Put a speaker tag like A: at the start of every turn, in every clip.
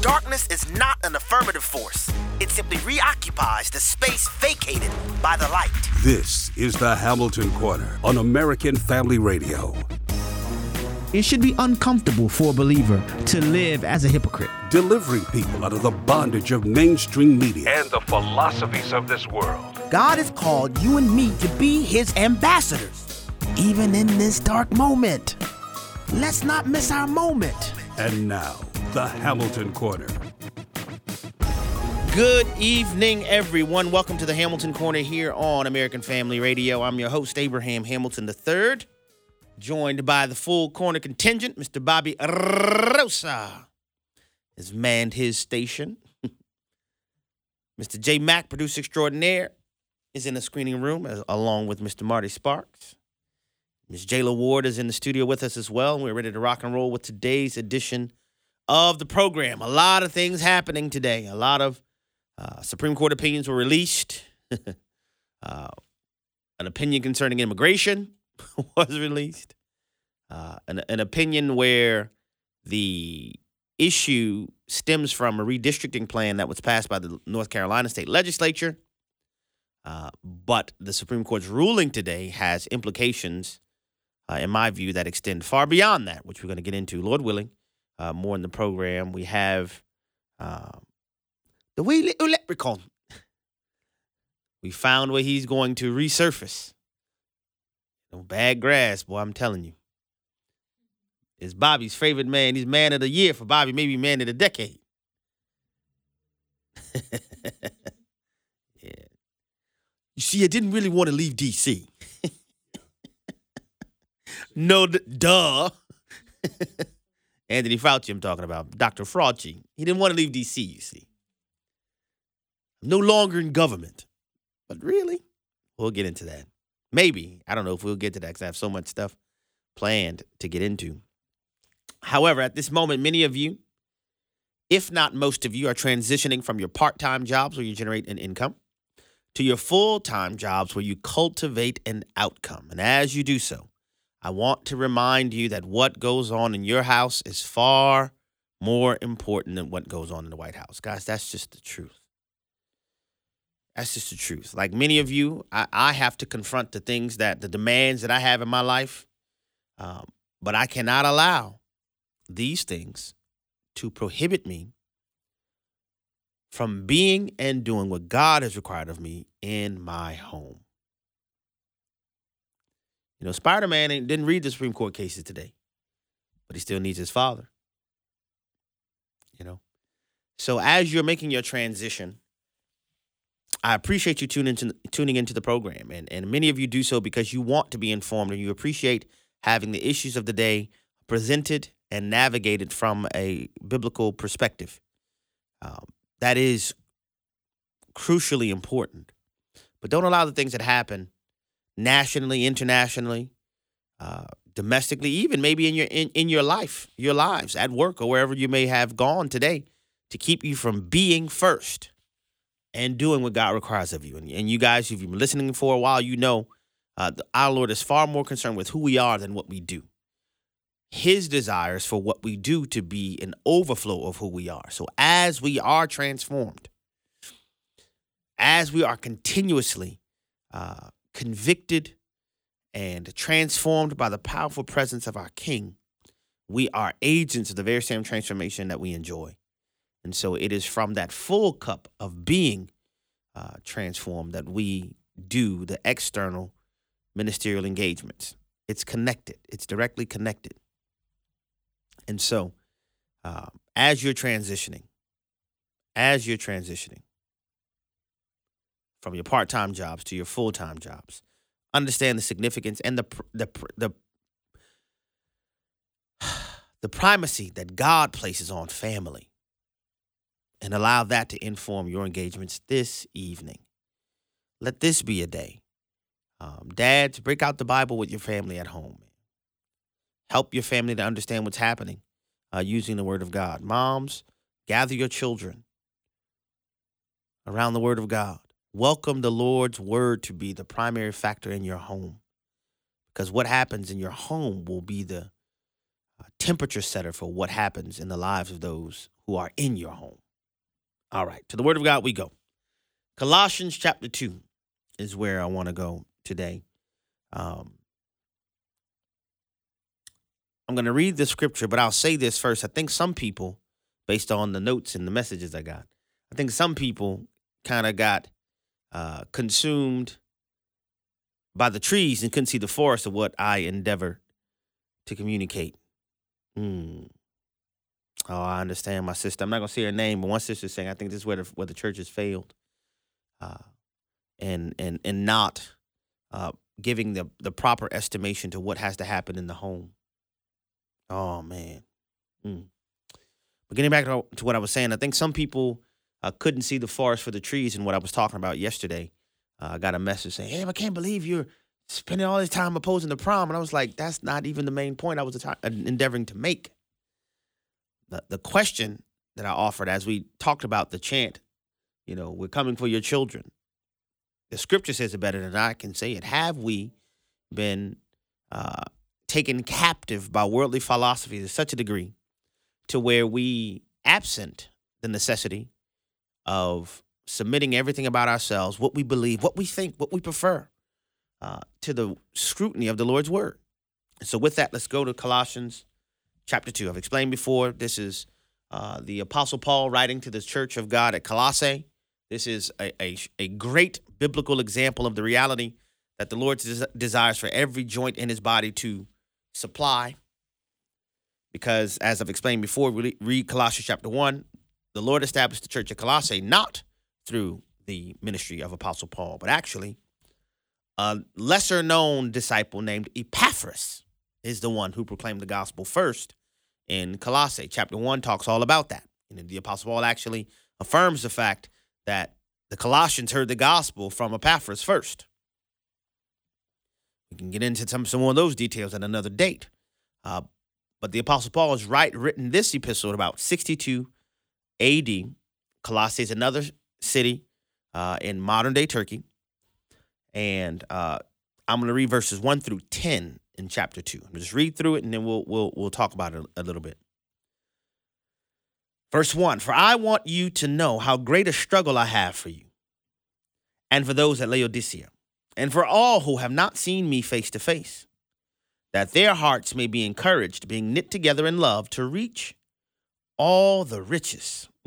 A: Darkness is not an affirmative force. It simply reoccupies the space vacated by the light.
B: This is the Hamilton Corner on American Family Radio.
C: It should be uncomfortable for a believer to live as a hypocrite.
B: Delivering people out of the bondage of mainstream media
D: and the philosophies of this world.
A: God has called you and me to be his ambassadors, even in this dark moment. Let's not miss our moment.
B: And now, the Hamilton Corner.
E: Good evening, everyone. Welcome to the Hamilton Corner here on American Family Radio. I'm your host, Abraham Hamilton III, joined by the full corner contingent. Mr. Bobby Rosa has manned his station. Mr. J. Mack, producer extraordinaire, is in the screening room as, along with Mr. Marty Sparks. Ms. Jayla Ward is in the studio with us as well. We're ready to rock and roll with today's edition of the program. A lot of things happening today. A lot of uh, Supreme Court opinions were released. uh, an opinion concerning immigration was released. Uh, an, an opinion where the issue stems from a redistricting plan that was passed by the North Carolina state legislature. Uh, but the Supreme Court's ruling today has implications, uh, in my view, that extend far beyond that, which we're going to get into, Lord willing, uh, more in the program. We have um, the wee little leprechaun. We found where he's going to resurface. No bad grass, boy, I'm telling you. It's Bobby's favorite man. He's man of the year for Bobby, maybe man of the decade. yeah. You see, I didn't really want to leave DC. no, d- duh. Anthony Fauci, I'm talking about, Dr. Fauci. He didn't want to leave DC, you see. No longer in government. But really, we'll get into that. Maybe. I don't know if we'll get to that because I have so much stuff planned to get into. However, at this moment, many of you, if not most of you, are transitioning from your part time jobs where you generate an income to your full time jobs where you cultivate an outcome. And as you do so, I want to remind you that what goes on in your house is far more important than what goes on in the White House. Guys, that's just the truth. That's just the truth. Like many of you, I, I have to confront the things that the demands that I have in my life, um, but I cannot allow these things to prohibit me from being and doing what God has required of me in my home. You know, Spider Man didn't read the Supreme Court cases today, but he still needs his father. You know? So as you're making your transition, I appreciate you tuning into, tuning into the program. And, and many of you do so because you want to be informed and you appreciate having the issues of the day presented and navigated from a biblical perspective. Um, that is crucially important. But don't allow the things that happen nationally, internationally, uh, domestically, even maybe in your in, in your life, your lives, at work or wherever you may have gone today, to keep you from being first and doing what God requires of you. And, and you guys, if you've been listening for a while, you know uh, our Lord is far more concerned with who we are than what we do. His desires for what we do to be an overflow of who we are. So as we are transformed, as we are continuously uh, convicted and transformed by the powerful presence of our King, we are agents of the very same transformation that we enjoy. And so it is from that full cup of being uh, transformed that we do the external ministerial engagements. It's connected, it's directly connected. And so, uh, as you're transitioning, as you're transitioning from your part-time jobs to your full-time jobs, understand the significance and the the the the primacy that God places on family, and allow that to inform your engagements this evening. Let this be a day. Um, dads, break out the Bible with your family at home. Help your family to understand what's happening uh, using the Word of God. Moms, gather your children around the Word of God. Welcome the Lord's Word to be the primary factor in your home. Because what happens in your home will be the uh, temperature setter for what happens in the lives of those who are in your home. All right, to the Word of God we go. Colossians chapter 2 is where I want to go today. Um, I'm going to read the scripture, but I'll say this first. I think some people, based on the notes and the messages I got, I think some people kind of got uh, consumed by the trees and couldn't see the forest of what I endeavor to communicate. Hmm. Oh, I understand my sister. I'm not gonna say her name, but one sister saying I think this is where the where the church has failed, uh, and and and not uh, giving the the proper estimation to what has to happen in the home. Oh man. Hmm. But getting back to, to what I was saying, I think some people uh, couldn't see the forest for the trees, and what I was talking about yesterday. Uh, I got a message saying, "Hey, I can't believe you're spending all this time opposing the prom," and I was like, "That's not even the main point I was endeavoring to make." The the question that I offered as we talked about the chant, you know, we're coming for your children. The scripture says it better than I can say it. Have we been uh, taken captive by worldly philosophy to such a degree to where we absent the necessity of submitting everything about ourselves, what we believe, what we think, what we prefer, uh, to the scrutiny of the Lord's word. So, with that, let's go to Colossians chapter 2. I've explained before, this is uh, the Apostle Paul writing to the church of God at Colossae. This is a, a, a great biblical example of the reality that the Lord des- desires for every joint in his body to supply. Because, as I've explained before, read Colossians chapter 1, the Lord established the church at Colossae not through the ministry of Apostle Paul, but actually, a lesser known disciple named Epaphras is the one who proclaimed the gospel first in Colossae. Chapter 1 talks all about that. And the Apostle Paul actually affirms the fact that the Colossians heard the gospel from Epaphras first. We can get into some, some more of those details at another date. Uh, but the Apostle Paul has right, written this epistle about 62 AD. Colossae is another city uh, in modern day Turkey. And uh, I'm going to read verses 1 through 10 in chapter 2. I'll just read through it and then we'll, we'll, we'll talk about it a little bit. Verse 1 For I want you to know how great a struggle I have for you, and for those at Laodicea, and for all who have not seen me face to face, that their hearts may be encouraged, being knit together in love, to reach all the riches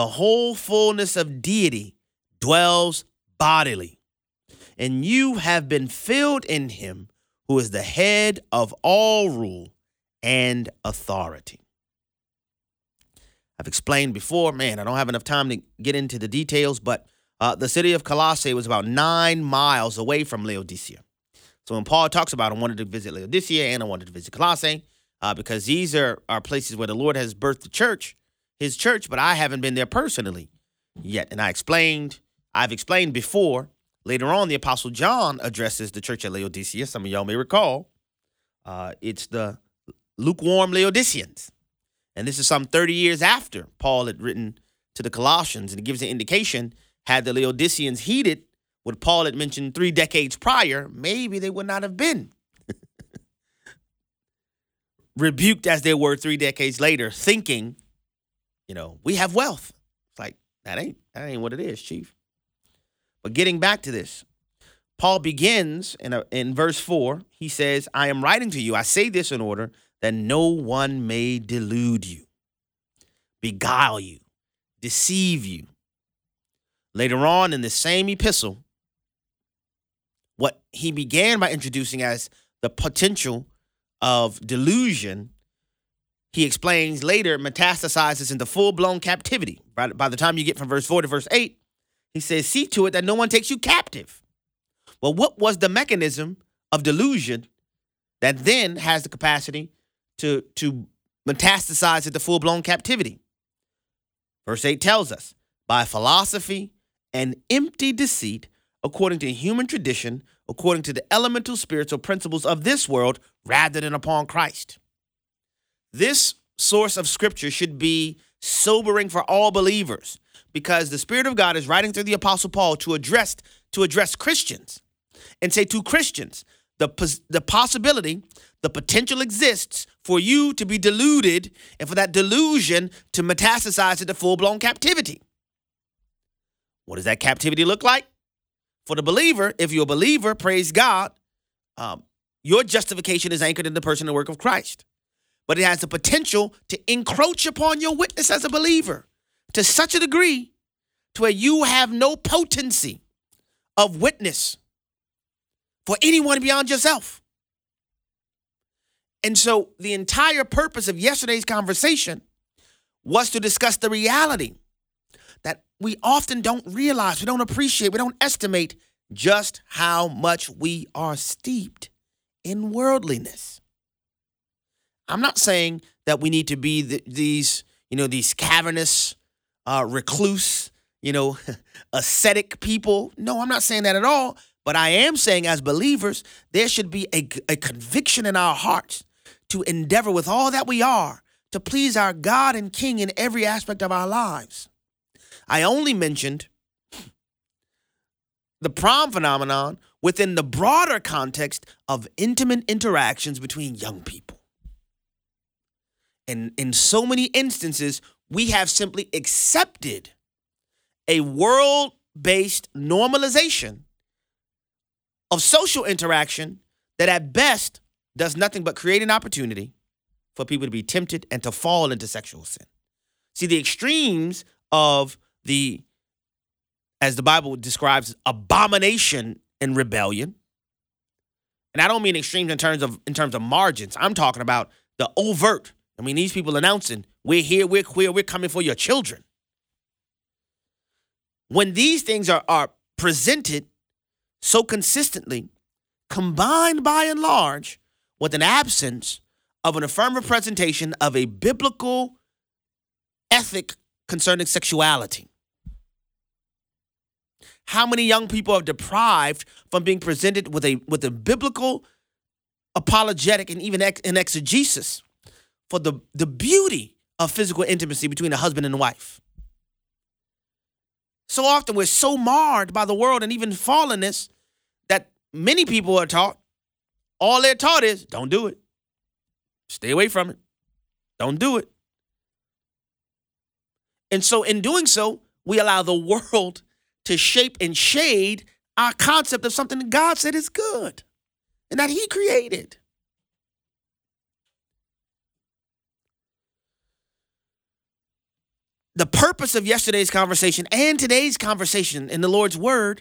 E: the whole fullness of deity dwells bodily. And you have been filled in him who is the head of all rule and authority. I've explained before, man, I don't have enough time to get into the details, but uh, the city of Colossae was about nine miles away from Laodicea. So when Paul talks about I wanted to visit Laodicea and I wanted to visit Colossae, uh, because these are, are places where the Lord has birthed the church, his church, but I haven't been there personally yet. And I explained, I've explained before. Later on, the Apostle John addresses the church at Laodicea. Some of y'all may recall. Uh, it's the lukewarm Laodiceans. And this is some 30 years after Paul had written to the Colossians. And it gives an indication had the Laodiceans heeded what Paul had mentioned three decades prior, maybe they would not have been rebuked as they were three decades later, thinking, you know, we have wealth. It's like, that ain't that ain't what it is, Chief. But getting back to this, Paul begins in, a, in verse 4. He says, I am writing to you. I say this in order that no one may delude you. beguile you, deceive you. Later on in the same epistle, what he began by introducing as the potential of delusion, he explains later metastasizes into full blown captivity. By, by the time you get from verse 4 to verse 8, he says, See to it that no one takes you captive. Well, what was the mechanism of delusion that then has the capacity to, to metastasize into full blown captivity? Verse 8 tells us by philosophy and empty deceit, according to human tradition, according to the elemental spiritual principles of this world, rather than upon Christ. This source of scripture should be sobering for all believers because the Spirit of God is writing through the Apostle Paul to address to address Christians and say to Christians, the, pos- the possibility, the potential exists for you to be deluded and for that delusion to metastasize into full blown captivity. What does that captivity look like? For the believer, if you're a believer, praise God, um, your justification is anchored in the person and work of Christ. But it has the potential to encroach upon your witness as a believer to such a degree to where you have no potency of witness for anyone beyond yourself. And so the entire purpose of yesterday's conversation was to discuss the reality that we often don't realize, we don't appreciate, we don't estimate just how much we are steeped in worldliness. I'm not saying that we need to be the, these, you know, these cavernous, uh, recluse, you know, ascetic people. No, I'm not saying that at all. But I am saying, as believers, there should be a, a conviction in our hearts to endeavor with all that we are to please our God and King in every aspect of our lives. I only mentioned the prom phenomenon within the broader context of intimate interactions between young people. And in so many instances, we have simply accepted a world based normalization of social interaction that at best does nothing but create an opportunity for people to be tempted and to fall into sexual sin. See, the extremes of the, as the Bible describes, abomination and rebellion. And I don't mean extremes in terms of in terms of margins. I'm talking about the overt. I mean, these people announcing, we're here, we're queer, we're coming for your children. When these things are, are presented so consistently, combined by and large with an absence of an affirmative presentation of a biblical ethic concerning sexuality. How many young people are deprived from being presented with a with a biblical apologetic and even ex, an exegesis for the, the beauty of physical intimacy between a husband and wife? So often we're so marred by the world and even fallenness that many people are taught, all they're taught is don't do it. Stay away from it. Don't do it. And so, in doing so, we allow the world to shape and shade our concept of something that God said is good and that He created. The purpose of yesterday's conversation and today's conversation in the Lord's Word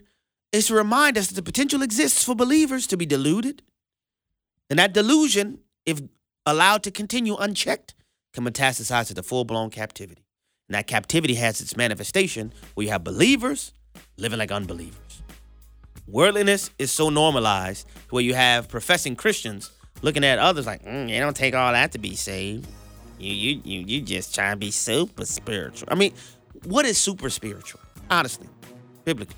E: is to remind us that the potential exists for believers to be deluded. And that delusion, if allowed to continue unchecked, can metastasize to full blown captivity. And that captivity has its manifestation where you have believers living like unbelievers. Worldliness is so normalized where you have professing Christians looking at others like, mm, it don't take all that to be saved. You, you, you, you just trying to be super spiritual. I mean, what is super spiritual? Honestly, biblically.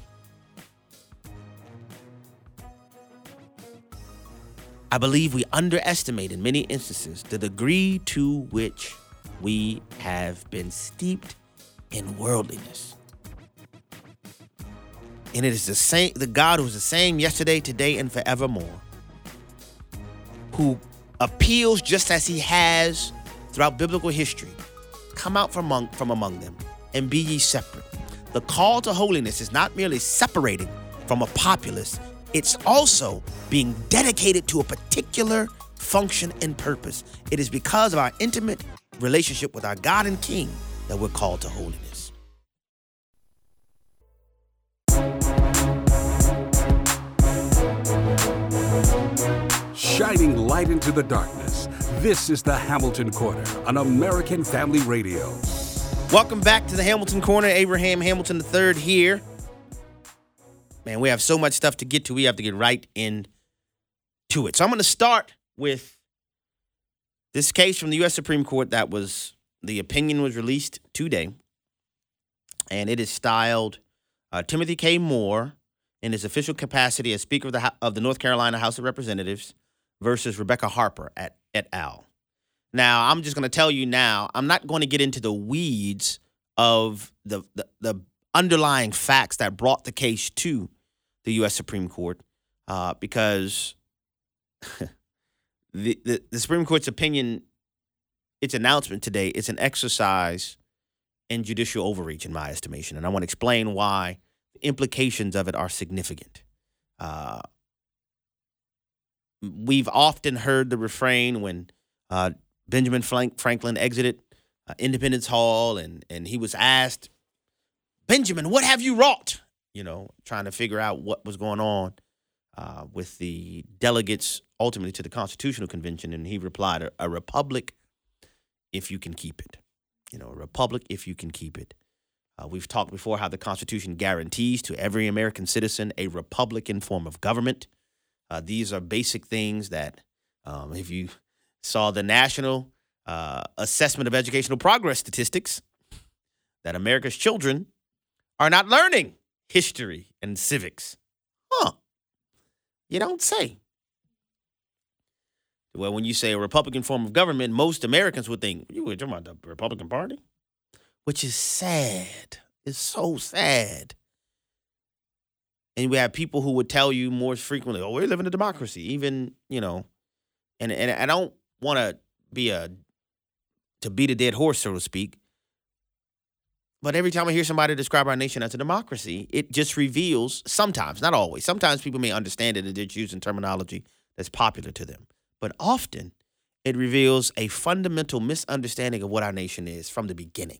E: I believe we underestimate in many instances the degree to which we have been steeped in worldliness. And it is the same the God who is the same yesterday, today, and forevermore, who appeals just as he has throughout biblical history. Come out from among, from among them and be ye separate. The call to holiness is not merely separating from a populace, it's also being dedicated to a particular function and purpose. It is because of our intimate relationship with our God and King that we're called to holiness.
B: Shining light into the darkness. This is the Hamilton Corner on American Family Radio.
E: Welcome back to the Hamilton Corner. Abraham Hamilton III here. Man, we have so much stuff to get to. We have to get right into it. So I'm going to start with this case from the U.S. Supreme Court that was, the opinion was released today. And it is styled uh, Timothy K. Moore in his official capacity as Speaker of the, of the North Carolina House of Representatives versus Rebecca Harper at et al. Now, I'm just going to tell you now, I'm not going to get into the weeds of the, the, the underlying facts that brought the case to the U.S. Supreme Court uh, because the, the, the Supreme Court's opinion, its announcement today, is an exercise in judicial overreach, in my estimation. And I want to explain why the implications of it are significant. Uh, we've often heard the refrain when uh, Benjamin Franklin exited uh, Independence Hall and, and he was asked, Benjamin, what have you wrought? You know, trying to figure out what was going on uh, with the delegates ultimately to the Constitutional Convention. And he replied, a, republic if you can keep it. You know, a republic if you can keep it. Uh, we've talked before how the Constitution guarantees to every American citizen a Republican form of government. Uh, these are basic things that, um, if you saw the National uh, Assessment of Educational Progress statistics, that America's children are not learning history and civics. Huh. You don't say. Well, when you say a Republican form of government, most Americans would think, you were talking about the Republican Party? Which is sad. It's so sad. And we have people who would tell you more frequently, oh, we live in a democracy. Even, you know, and, and I don't want to be a, to beat a dead horse, so to speak. But every time I hear somebody describe our nation as a democracy, it just reveals sometimes, not always, sometimes people may understand it and they're using terminology that's popular to them. But often it reveals a fundamental misunderstanding of what our nation is from the beginning.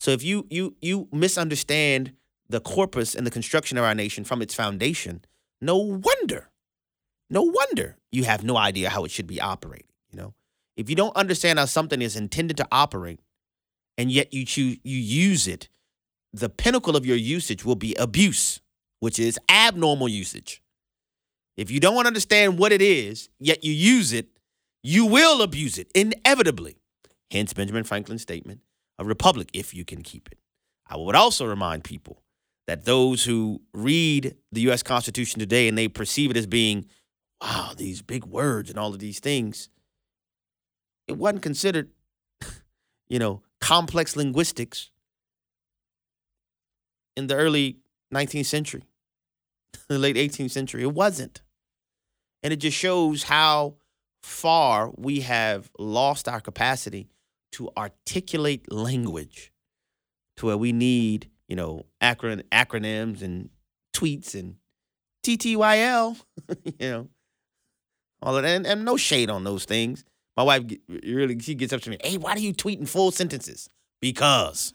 E: So if you you you misunderstand the corpus and the construction of our nation from its foundation, no wonder, no wonder you have no idea how it should be operating. You know, if you don't understand how something is intended to operate, and yet you choose you use it, the pinnacle of your usage will be abuse, which is abnormal usage. If you don't understand what it is, yet you use it, you will abuse it inevitably. Hence Benjamin Franklin's statement a republic if you can keep it. I would also remind people that those who read the US Constitution today and they perceive it as being, wow, these big words and all of these things, it wasn't considered, you know, complex linguistics in the early 19th century, the late 18th century. It wasn't. And it just shows how far we have lost our capacity to articulate language to where we need, you know, acron- acronyms and tweets and TTYL, you know, all of that. And, and no shade on those things. My wife really, she gets up to me, hey, why do you tweet in full sentences? Because.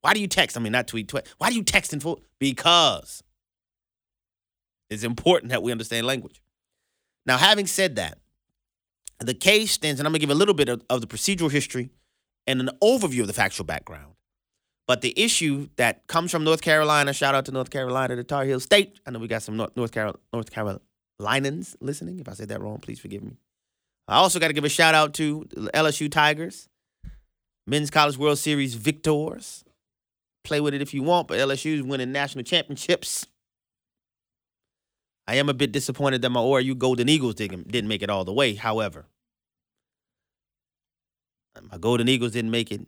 E: Why do you text? I mean, not tweet, tweet. Why do you text in full? Because. It's important that we understand language. Now, having said that, the case stands, and I'm going to give a little bit of, of the procedural history and an overview of the factual background. But the issue that comes from North Carolina, shout out to North Carolina, the Tar Heel State. I know we got some North, North, Carol, North Carolinians listening. If I said that wrong, please forgive me. I also got to give a shout out to LSU Tigers, Men's College World Series victors. Play with it if you want, but LSU's winning national championships. I am a bit disappointed that my ORU Golden Eagles didn't, didn't make it all the way. However, my Golden Eagles didn't make it,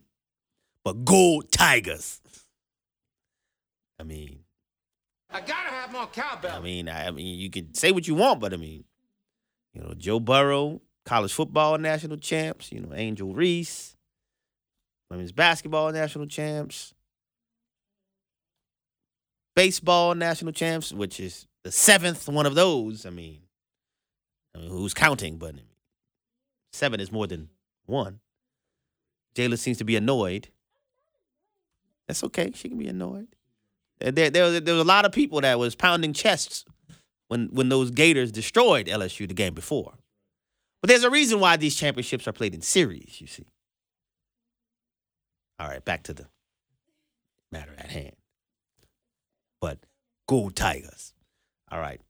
E: but Gold Tigers. I mean,
F: I gotta have more cowbell.
E: I mean, I, I mean, you can say what you want, but I mean, you know, Joe Burrow, college football national champs. You know, Angel Reese, women's basketball national champs, baseball national champs, which is the seventh one of those. I mean, I mean who's counting? But seven is more than one. Jayla seems to be annoyed. That's okay. She can be annoyed. There, there, there, was, a lot of people that was pounding chests when when those Gators destroyed LSU the game before. But there's a reason why these championships are played in series, you see. All right, back to the matter at hand. But go Tigers. All right.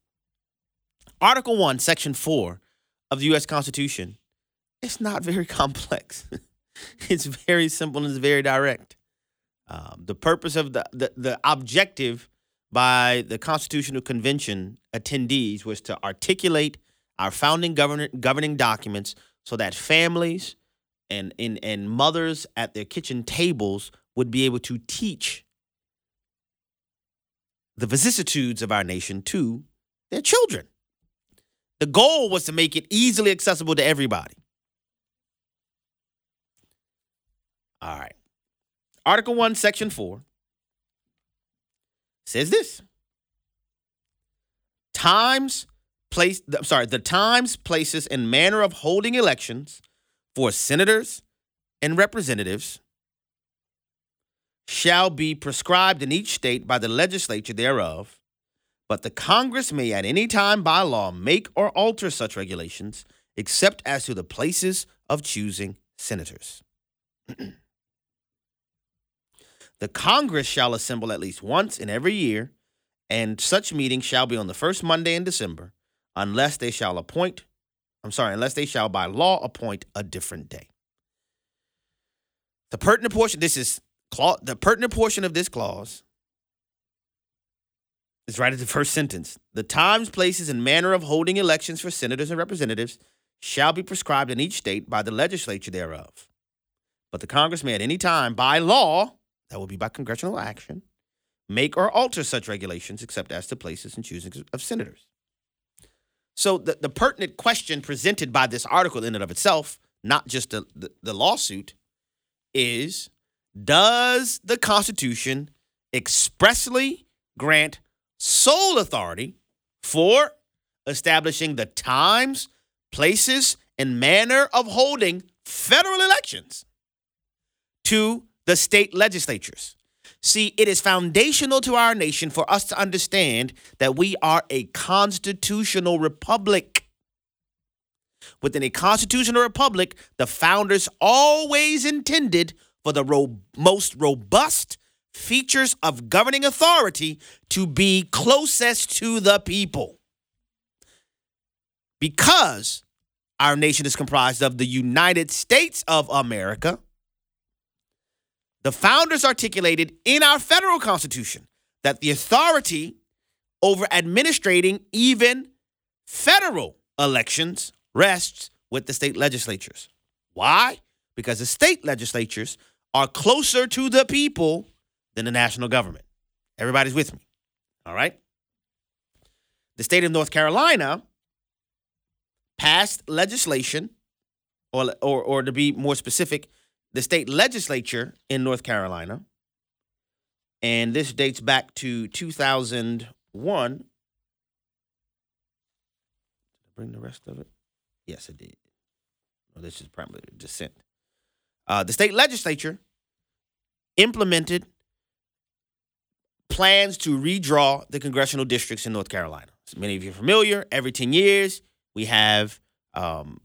E: Article 1, Section 4 of the U.S. Constitution, it's not very complex. it's very simple and it's very direct. Um, the purpose of the, the, the objective by the Constitutional Convention attendees was to articulate our founding govern- governing documents so that families and, and, and mothers at their kitchen tables would be able to teach the vicissitudes of our nation to their children. The goal was to make it easily accessible to everybody. All right. Article 1, Section 4 says this Times, place, I'm sorry, the times, places, and manner of holding elections for senators and representatives shall be prescribed in each state by the legislature thereof, but the Congress may at any time by law make or alter such regulations, except as to the places of choosing senators. the Congress shall assemble at least once in every year, and such meeting shall be on the first Monday in December, unless they shall appoint, I'm sorry, unless they shall by law appoint a different day. The pertinent portion, this is the pertinent portion of this clause is right at the first sentence. The times, places, and manner of holding elections for senators and representatives shall be prescribed in each state by the legislature thereof. But the Congress may at any time, by law, that will be by congressional action, make or alter such regulations except as to places and choosing of senators. So the, the pertinent question presented by this article in and of itself, not just the, the, the lawsuit, is does the Constitution expressly grant sole authority for establishing the times, places, and manner of holding federal elections to the state legislatures? See, it is foundational to our nation for us to understand that we are a constitutional republic. Within a constitutional republic, the founders always intended for the ro- most robust features of governing authority to be closest to the people. Because our nation is comprised of the United States of America, the founders articulated in our federal constitution that the authority over administrating even federal elections rests with the state legislatures. Why? Because the state legislatures are closer to the people than the national government. Everybody's with me. All right? The state of North Carolina passed legislation, or, or, or to be more specific, the state legislature in North Carolina, and this dates back to 2001. Bring the rest of it? Yes, it did. Well, this is probably dissent. Uh, the state legislature implemented plans to redraw the congressional districts in North Carolina. As many of you are familiar, every 10 years, we have um,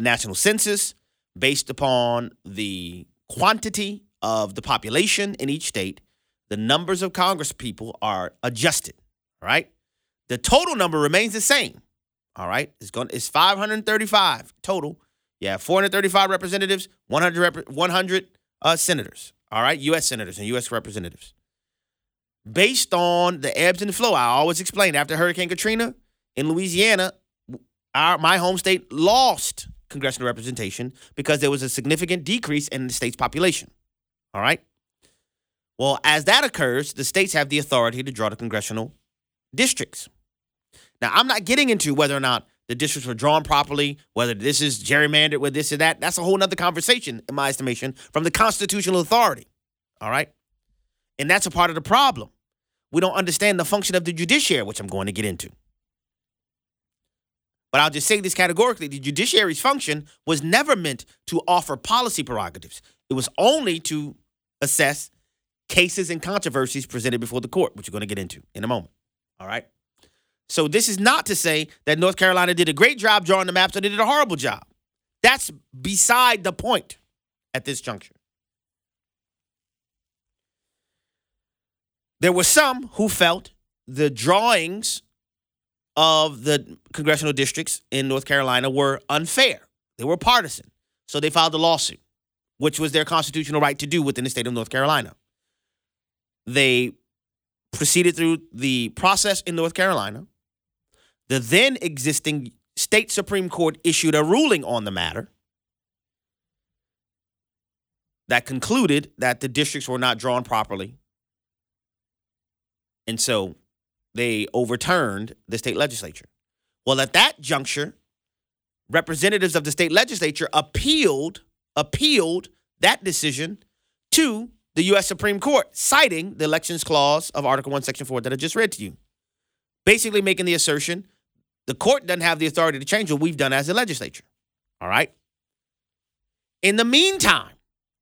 E: national census based upon the quantity of the population in each state. The numbers of Congress people are adjusted, all right? The total number remains the same, all right? It's going it's 535 total. Yeah, 435 representatives, 100 rep- 100 uh, senators, all right? US senators and US representatives. Based on the ebbs and the flow, I always explain after Hurricane Katrina in Louisiana, our my home state lost congressional representation because there was a significant decrease in the state's population. All right? Well, as that occurs, the states have the authority to draw the congressional districts. Now, I'm not getting into whether or not the districts were drawn properly, whether this is gerrymandered, whether this or that. That's a whole nother conversation, in my estimation, from the constitutional authority. All right? And that's a part of the problem. We don't understand the function of the judiciary, which I'm going to get into. But I'll just say this categorically the judiciary's function was never meant to offer policy prerogatives, it was only to assess cases and controversies presented before the court, which we're going to get into in a moment. All right. So this is not to say that North Carolina did a great job drawing the maps or they did a horrible job. That's beside the point at this juncture. There were some who felt the drawings of the congressional districts in North Carolina were unfair. They were partisan. So they filed a lawsuit, which was their constitutional right to do within the state of North Carolina. They proceeded through the process in North Carolina. The then existing state Supreme Court issued a ruling on the matter that concluded that the districts were not drawn properly. And so they overturned the state legislature. Well, at that juncture, representatives of the state legislature appealed appealed that decision to the U.S. Supreme Court, citing the Elections Clause of Article 1, Section 4 that I just read to you. Basically, making the assertion the court doesn't have the authority to change what we've done as a legislature. All right? In the meantime,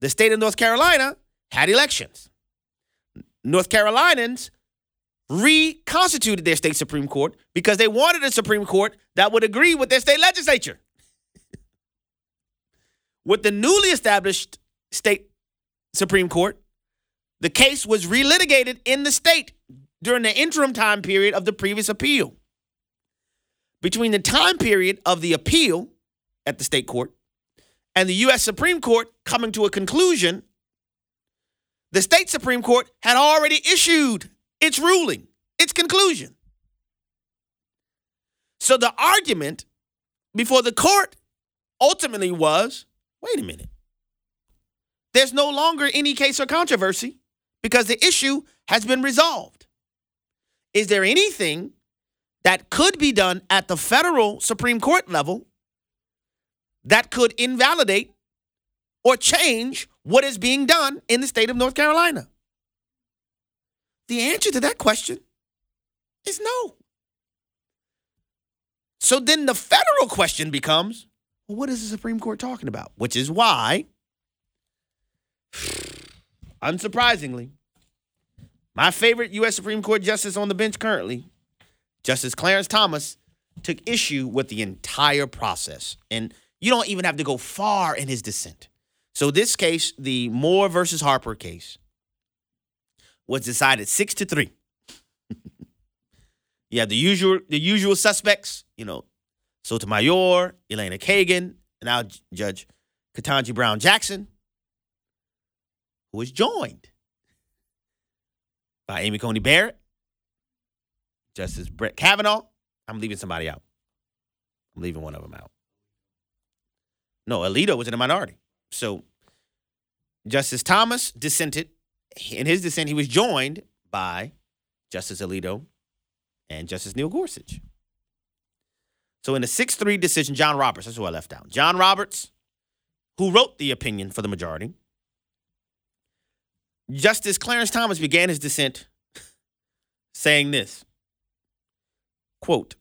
E: the state of North Carolina had elections. North Carolinians reconstituted their state Supreme Court because they wanted a Supreme Court that would agree with their state legislature. with the newly established state Supreme Court, the case was relitigated in the state during the interim time period of the previous appeal. Between the time period of the appeal at the state court and the U.S. Supreme Court coming to a conclusion, the state Supreme Court had already issued its ruling, its conclusion. So the argument before the court ultimately was wait a minute. There's no longer any case or controversy because the issue has been resolved. Is there anything that could be done at the federal Supreme Court level that could invalidate or change what is being done in the state of North Carolina? The answer to that question is no. So then the federal question becomes well, what is the Supreme Court talking about? Which is why, unsurprisingly, my favorite U.S. Supreme Court justice on the bench currently, Justice Clarence Thomas, took issue with the entire process. And you don't even have to go far in his dissent. So, this case, the Moore versus Harper case, was decided six to three. you have the usual the usual suspects, you know, Sotomayor, Elena Kagan, and now Judge Ketanji Brown Jackson, who was joined by Amy Coney Barrett, Justice Brett Kavanaugh. I'm leaving somebody out. I'm leaving one of them out. No, Alito was in a minority. So Justice Thomas dissented in his dissent, he was joined by Justice Alito and Justice Neil Gorsuch. So in the 6 3 decision, John Roberts, that's who I left out. John Roberts, who wrote the opinion for the majority, Justice Clarence Thomas began his dissent saying this quote,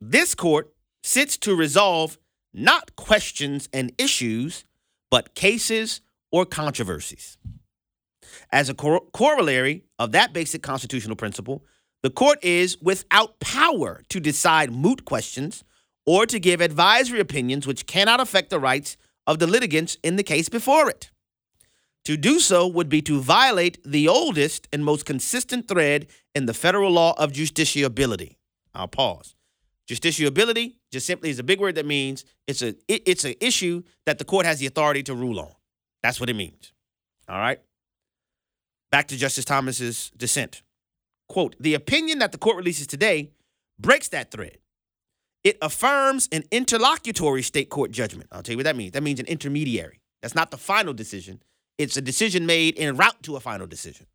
E: This court sits to resolve not questions and issues, but cases or controversies. As a cor- corollary of that basic constitutional principle, the court is without power to decide moot questions or to give advisory opinions which cannot affect the rights of the litigants in the case before it. To do so would be to violate the oldest and most consistent thread in the federal law of justiciability. I'll pause. Justiciability just simply is a big word that means it's a it, it's an issue that the court has the authority to rule on. That's what it means. All right. Back to Justice Thomas's dissent. Quote, the opinion that the court releases today breaks that thread. It affirms an interlocutory state court judgment. I'll tell you what that means. That means an intermediary. That's not the final decision. It's a decision made en route to a final decision.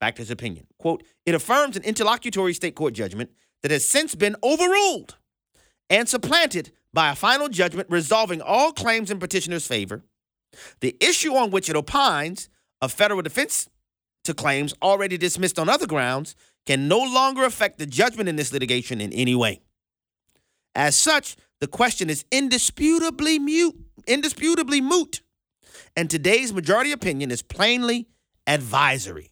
E: Back to his opinion. Quote, it affirms an interlocutory state court judgment that has since been overruled and supplanted by a final judgment resolving all claims in petitioner's favor. The issue on which it opines, a federal defense to claims already dismissed on other grounds can no longer affect the judgment in this litigation in any way. As such, the question is indisputably mute, indisputably moot, and today's majority opinion is plainly advisory.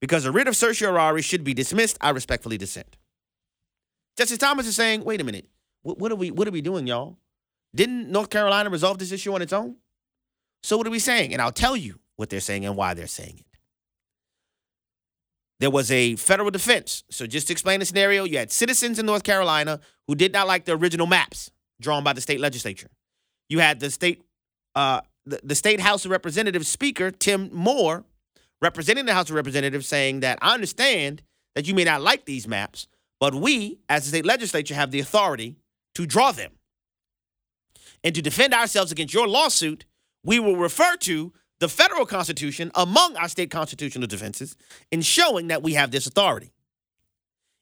E: Because a writ of certiorari should be dismissed, I respectfully dissent. Justice Thomas is saying, wait a minute, what, what are we what are we doing, y'all? Didn't North Carolina resolve this issue on its own? So what are we saying? And I'll tell you what they're saying and why they're saying it. There was a federal defense. So just to explain the scenario, you had citizens in North Carolina who did not like the original maps drawn by the state legislature. You had the state uh, the, the state House of Representatives Speaker Tim Moore representing the House of Representatives saying that I understand that you may not like these maps, but we, as the state legislature, have the authority to draw them. And to defend ourselves against your lawsuit, we will refer to the federal constitution among our state constitutional defenses in showing that we have this authority.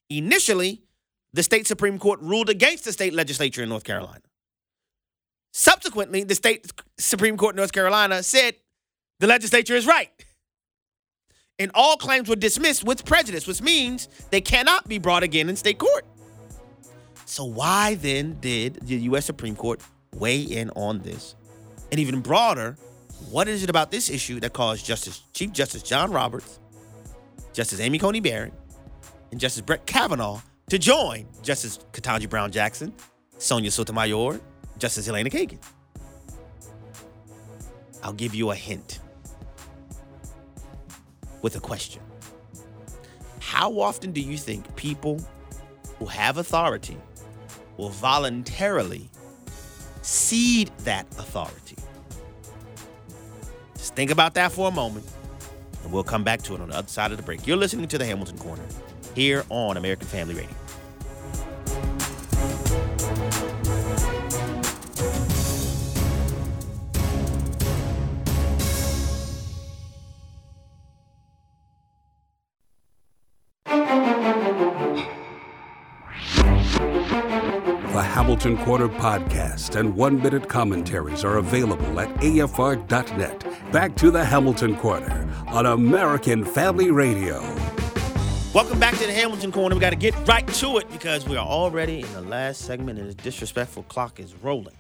E: Initially, the state Supreme Court ruled against the state legislature in North Carolina. Subsequently, the state Supreme Court in North Carolina said the legislature is right. And all claims were dismissed with prejudice, which means they cannot be brought again in state court. So, why then did the U.S. Supreme Court weigh in on this? And even broader, what is it about this issue that caused Justice Chief Justice John Roberts, Justice Amy Coney Barrett, and Justice Brett Kavanaugh to join Justice Ketanji Brown Jackson, Sonia Sotomayor, Justice Elena Kagan? I'll give you a hint with a question. How often do you think people who have authority will voluntarily cede that authority? Think about that for a moment, and we'll come back to it on the other side of the break. You're listening to the Hamilton Corner here on American Family Radio.
B: Corner podcast and one minute commentaries are available at AFR.net. Back to the Hamilton Corner on American Family Radio.
E: Welcome back to the Hamilton Corner. We got to get right to it because we are already in the last segment and the disrespectful clock is rolling.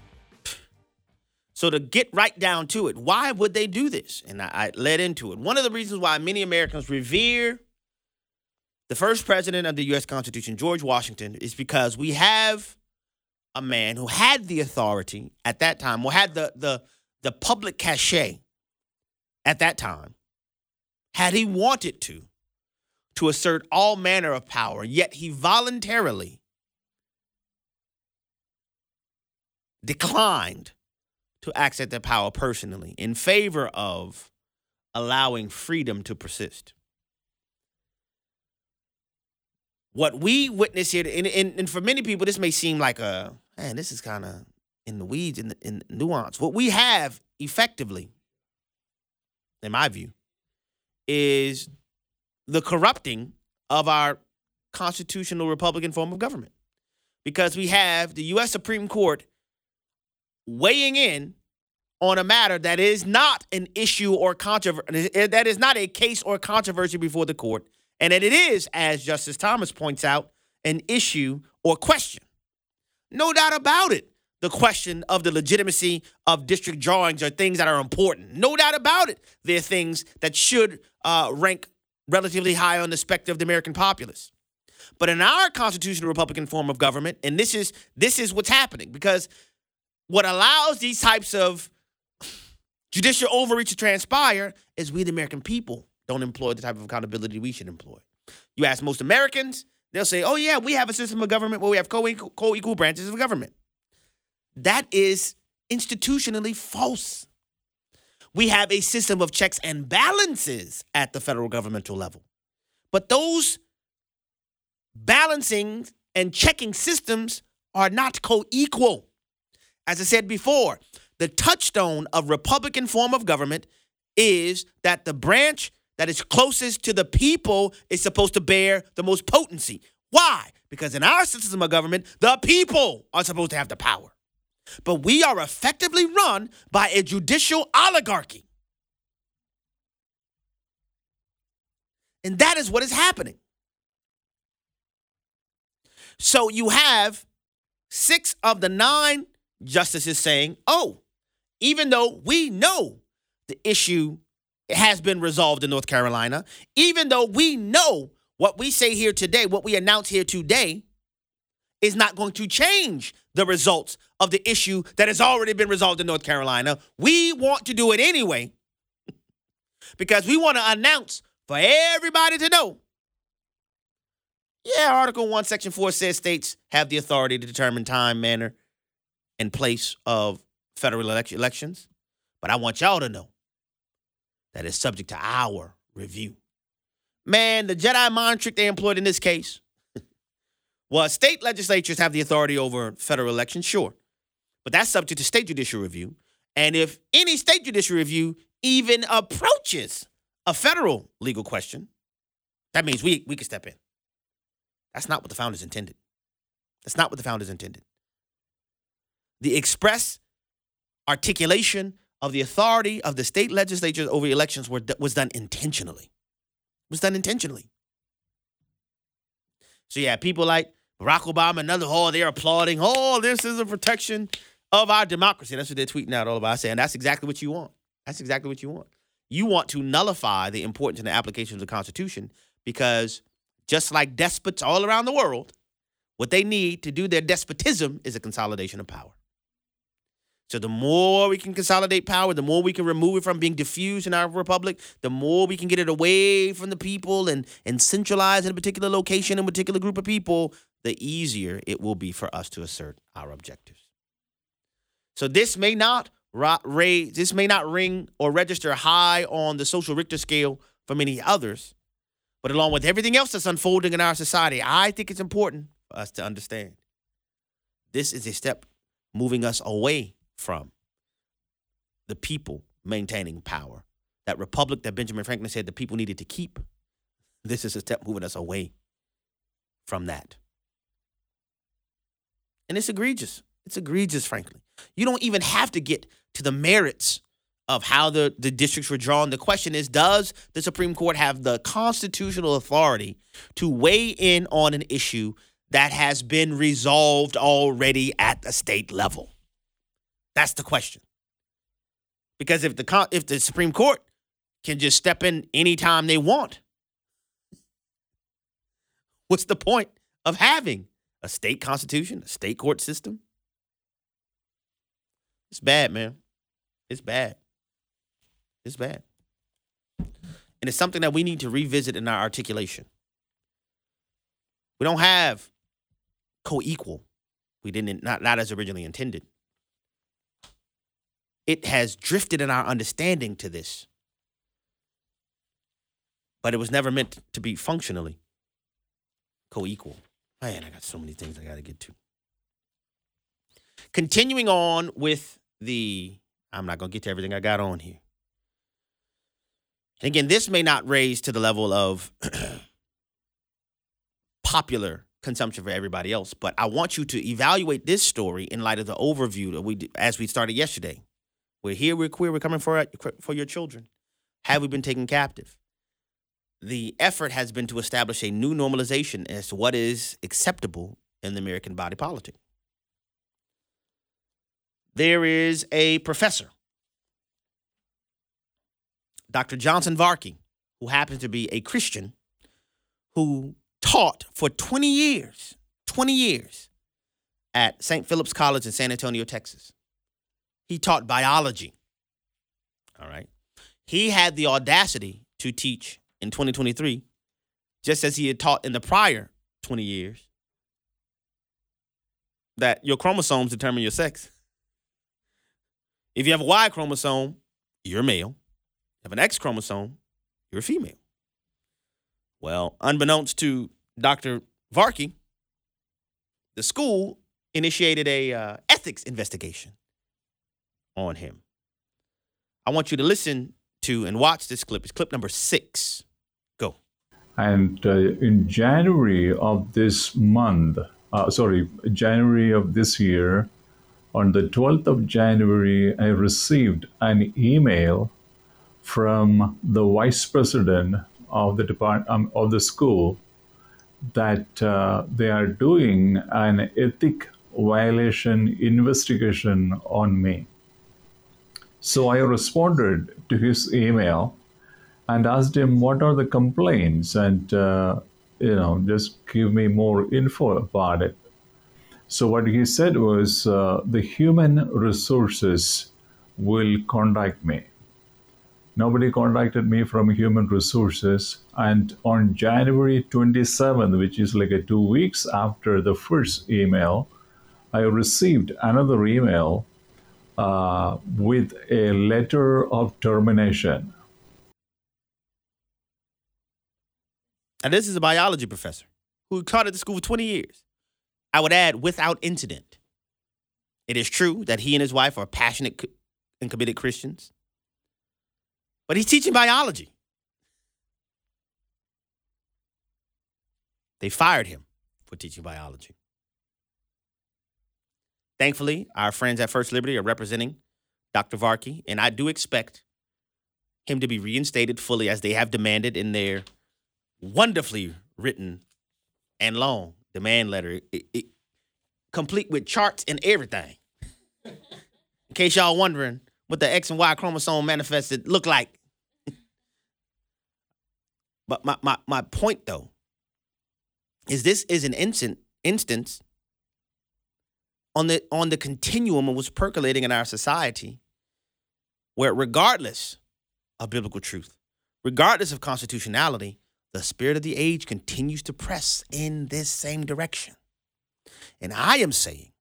E: So, to get right down to it, why would they do this? And I, I led into it. One of the reasons why many Americans revere the first president of the U.S. Constitution, George Washington, is because we have a man who had the authority at that time, or had the the the public cachet at that time, had he wanted to, to assert all manner of power, yet he voluntarily declined to access that power personally in favor of allowing freedom to persist. What we witness here, and, and, and for many people, this may seem like a man, this is kind of in the weeds in, in nuance. What we have effectively, in my view, is the corrupting of our constitutional Republican form of government. Because we have the U.S. Supreme Court weighing in on a matter that is not an issue or controversy, that is not a case or controversy before the court, and that it is, as Justice Thomas points out, an issue or question. No doubt about it. The question of the legitimacy of district drawings are things that are important. No doubt about it. They're things that should uh, rank relatively high on the spectrum of the American populace. But in our constitutional Republican form of government, and this is this is what's happening because what allows these types of judicial overreach to transpire is we, the American people, don't employ the type of accountability we should employ. You ask most Americans, they'll say, oh, yeah, we have a system of government where we have co equal branches of government. That is institutionally false. We have a system of checks and balances at the federal governmental level. But those balancing and checking systems are not co equal. As I said before, the touchstone of Republican form of government is that the branch that is closest to the people is supposed to bear the most potency. Why? Because in our system of government, the people are supposed to have the power. But we are effectively run by a judicial oligarchy. And that is what is happening. So you have six of the nine justices saying, oh, even though we know the issue has been resolved in North Carolina, even though we know what we say here today, what we announce here today, is not going to change the results of the issue that has already been resolved in North Carolina. We want to do it anyway because we want to announce for everybody to know. Yeah, Article 1, Section 4 says states have the authority to determine time, manner, and place of federal elect- elections. But I want y'all to know that it's subject to our review. Man, the Jedi mind trick they employed in this case was state legislatures have the authority over federal elections, sure. But that's subject to state judicial review. And if any state judicial review even approaches a federal legal question, that means we, we can step in. That's not what the founders intended. That's not what the founders intended. The express articulation of the authority of the state legislatures over elections were, was done intentionally. Was done intentionally. So yeah, people like Barack Obama and other, oh, they're applauding. Oh, this is a protection of our democracy. That's what they're tweeting out all about. Saying that's exactly what you want. That's exactly what you want. You want to nullify the importance and the application of the Constitution because just like despots all around the world, what they need to do their despotism is a consolidation of power. So the more we can consolidate power, the more we can remove it from being diffused in our republic, the more we can get it away from the people and and centralize in a particular location, in a particular group of people, the easier it will be for us to assert our objectives. So this may not raise, this may not ring or register high on the social Richter scale for many others, but along with everything else that's unfolding in our society, I think it's important for us to understand this is a step moving us away from the people maintaining power. That republic that Benjamin Franklin said the people needed to keep. This is a step moving us away from that. And it's egregious. It's egregious, frankly. You don't even have to get to the merits of how the, the districts were drawn. The question is Does the Supreme Court have the constitutional authority to weigh in on an issue that has been resolved already at the state level? That's the question. Because if the if the Supreme Court can just step in anytime they want, what's the point of having a state constitution, a state court system? It's bad, man. It's bad. It's bad. And it's something that we need to revisit in our articulation. We don't have co-equal. We didn't not, not as originally intended it has drifted in our understanding to this. But it was never meant to be functionally co equal. Man, I got so many things I got to get to. Continuing on with the, I'm not going to get to everything I got on here. And again, this may not raise to the level of popular consumption for everybody else, but I want you to evaluate this story in light of the overview that we as we started yesterday. We're here, we're queer, we're coming for, for your children. Have we been taken captive? The effort has been to establish a new normalization as to what is acceptable in the American body politic. There is a professor, Dr. Johnson Varkey, who happens to be a Christian, who taught for 20 years, 20 years at St. Philip's College in San Antonio, Texas. He taught biology. All right. He had the audacity to teach in 2023, just as he had taught in the prior 20 years, that your chromosomes determine your sex. If you have a Y chromosome, you're male. If You have an X chromosome, you're female. Well, unbeknownst to Dr. Varkey, the school initiated a uh, ethics investigation on him. I want you to listen to and watch this clip. It's clip number six. Go.
G: And uh, in January of this month, uh, sorry, January of this year, on the 12th of January, I received an email from the vice president of the department um, of the school that uh, they are doing an ethic violation investigation on me. So I responded to his email and asked him what are the complaints and uh, you know just give me more info about it. So what he said was uh, the human resources will contact me. Nobody contacted me from human resources. And on January 27th, which is like a two weeks after the first email, I received another email uh, with a letter of termination.
E: And this is a biology professor who taught at the school for 20 years. I would add, without incident. It is true that he and his wife are passionate and committed Christians, but he's teaching biology. They fired him for teaching biology. Thankfully, our friends at First Liberty are representing Dr. Varkey, and I do expect him to be reinstated fully as they have demanded in their wonderfully written and long demand letter, it, it- complete with charts and everything. In case y'all wondering what the X and Y chromosome manifested look like. but my, my, my point though is this is an instant instance on the on the continuum of what's percolating in our society where regardless of biblical truth, regardless of constitutionality, the spirit of the age continues to press in this same direction. And I am saying,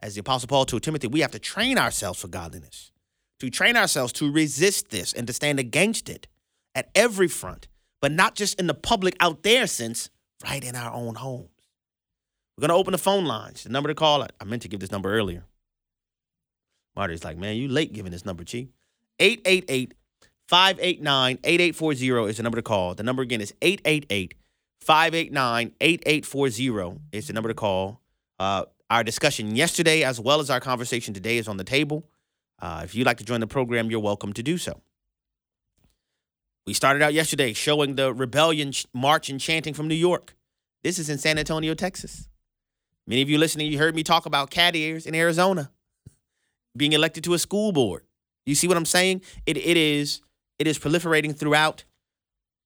E: as the Apostle Paul told Timothy, we have to train ourselves for godliness, to train ourselves to resist this and to stand against it at every front, but not just in the public out there sense, right in our own homes. We're going to open the phone lines. The number to call, I meant to give this number earlier. Marty's like, man, you late giving this number, Chief. 888 589 8840 is the number to call. The number again is 888 589 8840 is the number to call. Uh, our discussion yesterday, as well as our conversation today, is on the table. Uh, if you'd like to join the program, you're welcome to do so. We started out yesterday showing the rebellion march and chanting from New York. This is in San Antonio, Texas. Many of you listening, you heard me talk about cat ears in Arizona being elected to a school board. You see what I'm saying? It, it is it is proliferating throughout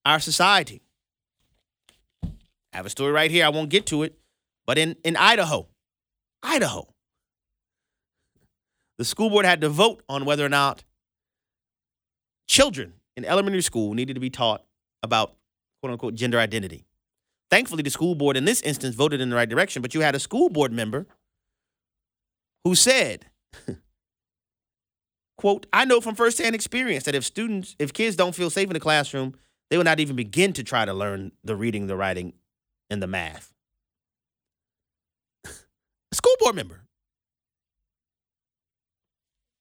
E: our society. I have a story right here. I won't get to it, but in in Idaho, Idaho, the school board had to vote on whether or not children in elementary school needed to be taught about quote unquote gender identity. Thankfully, the school board in this instance voted in the right direction, but you had a school board member who said, quote, I know from firsthand experience that if students, if kids don't feel safe in the classroom, they will not even begin to try to learn the reading, the writing, and the math. school board member.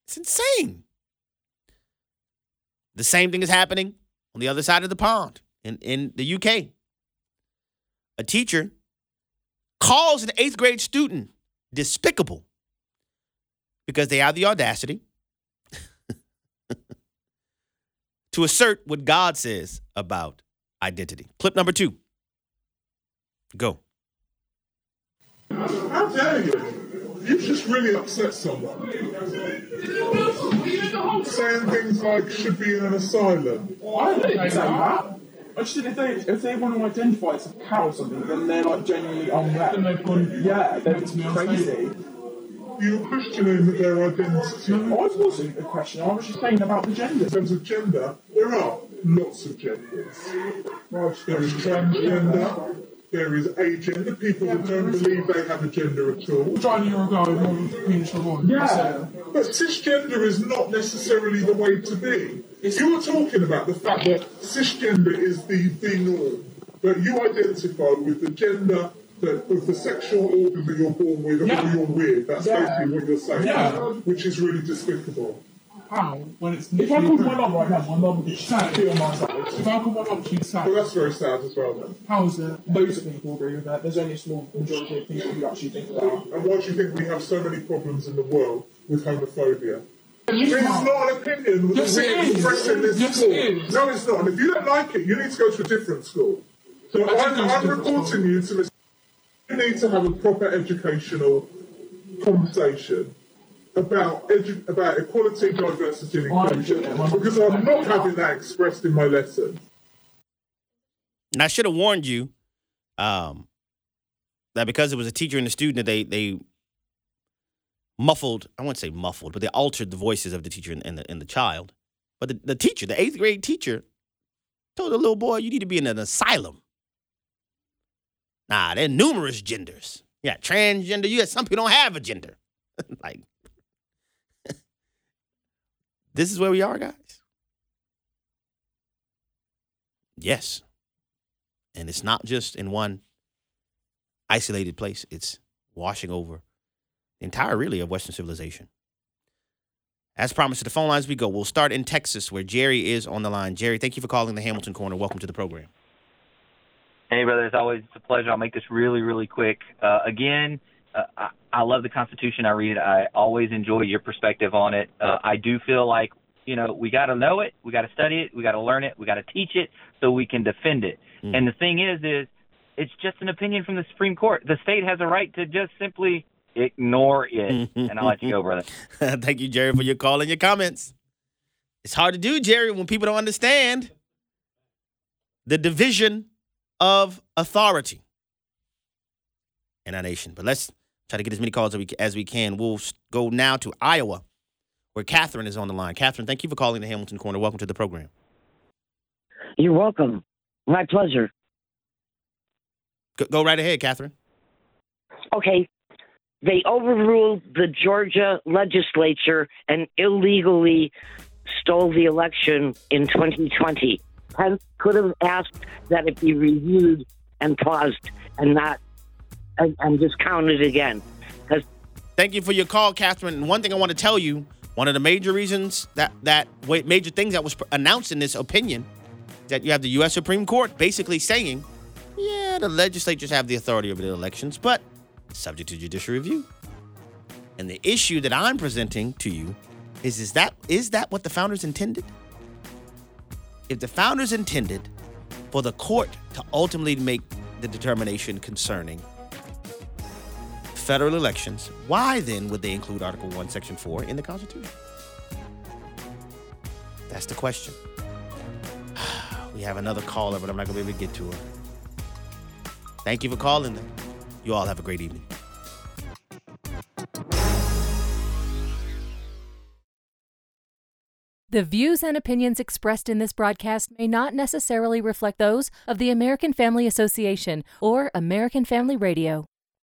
E: It's insane. The same thing is happening on the other side of the pond in, in the UK. A teacher calls an eighth grade student despicable because they have the audacity to assert what God says about identity. Clip number two. Go.
H: How dare you? You just really upset someone. Saying things like should be in an asylum.
I: I didn't say that. I just think if they if they want to identify as a cow or something, then they're like genuinely unwell. Then they've gone, yeah, they're crazy.
H: You're questioning their identity.
I: I wasn't a question. I was just saying about the gender.
H: In terms of gender, there are lots of genders. There is transgender, there is agender, people that don't believe they have a gender at all.
I: Trying a year ago, one penis for.
H: Yeah, but cisgender is not necessarily the way to be. You were talking about the fact that cisgender is the, the norm, but you identify with the gender that of the sexual organ that you're born with
I: Yeah.
H: or you're with. That's
I: Yeah.
H: basically what you're saying,
I: Yeah.
H: which is really despicable.
I: How? When it's if I called my mum right now, my mum would be sad. On my side. If I called my mum, she'd sad.
H: Well, that's very sad as well, then.
I: How is it? Most of people agree with that. There's only a small majority of people who actually think that.
H: And why do you think we have so many problems in the world with homophobia? It's not an opinion
I: Yes,
H: that
I: it
H: we're
I: is.
H: expressing this
I: Yes,
H: school.
I: it is.
H: No, it's not. And if you don't like it, you need to go to a different school. So
I: I did
H: I'm,
I: go to a
H: I'm reporting you to this. You need to have a proper educational conversation about edu- about equality, diversity, and inclusion because I'm not having that expressed in my lesson.
E: And I should have warned you um, that because it was a teacher and a student, that they they muffled. I won't say muffled, but they altered the voices of the teacher and, the and the child. But the, the teacher, the eighth grade teacher, told the little boy, "You need to be in an asylum." Nah, there are numerous genders. Yeah, transgender. You got some people don't have a gender. like, this is where we are, guys. Yes. And it's not just in one isolated place, it's washing over entire, really, of Western civilization. As promised, to the phone lines we go. We'll start in Texas, where Jerry is on the line. Jerry, thank you for calling the Hamilton Corner. Welcome to the program.
J: Hey, brother, it's always a pleasure. I'll make this really, really quick. Uh, again, uh, I, I love the Constitution. I read it. I always enjoy your perspective on it. Uh, I do feel like, you know, we got to know it, we got to study it, we got to learn it, we got to teach it so we can defend it.
E: Mm.
J: And the thing is, is it's just an opinion from the Supreme Court. The state has a right to just simply ignore it. and I'll let you go, brother.
E: Thank you, Jerry, for your call and your comments. It's hard to do, Jerry, when people don't understand the division of authority in our nation. But let's try to get as many calls as we, as we can. We'll go now to Iowa, where Catherine is on the line. Catherine, thank you for calling the Hamilton Corner. Welcome to the program.
K: You're welcome. My pleasure.
E: Go, go right ahead, Catherine.
K: Okay. They overruled the Georgia legislature and illegally stole the election in 2020. Pence could have asked that it be reviewed and paused and not and, and discounted again. Because
E: Thank you for your call, Catherine. And one thing I want to tell you, one of the major reasons that that major things that was announced in this opinion, that you have the U.S. Supreme Court basically saying, yeah, the legislatures have the authority over the elections, but subject to judicial review. And the issue that I'm presenting to you is: is that is that what the founders intended? If the founders intended for the court to ultimately make the determination concerning federal elections, why then would they include Article 1, Section 4 in the Constitution? That's the question. We have another caller, but I'm not going to be able to get to her. Thank you for calling them. You all have a great evening.
L: The views and opinions expressed in this broadcast may not necessarily reflect those of the American Family Association or American Family Radio.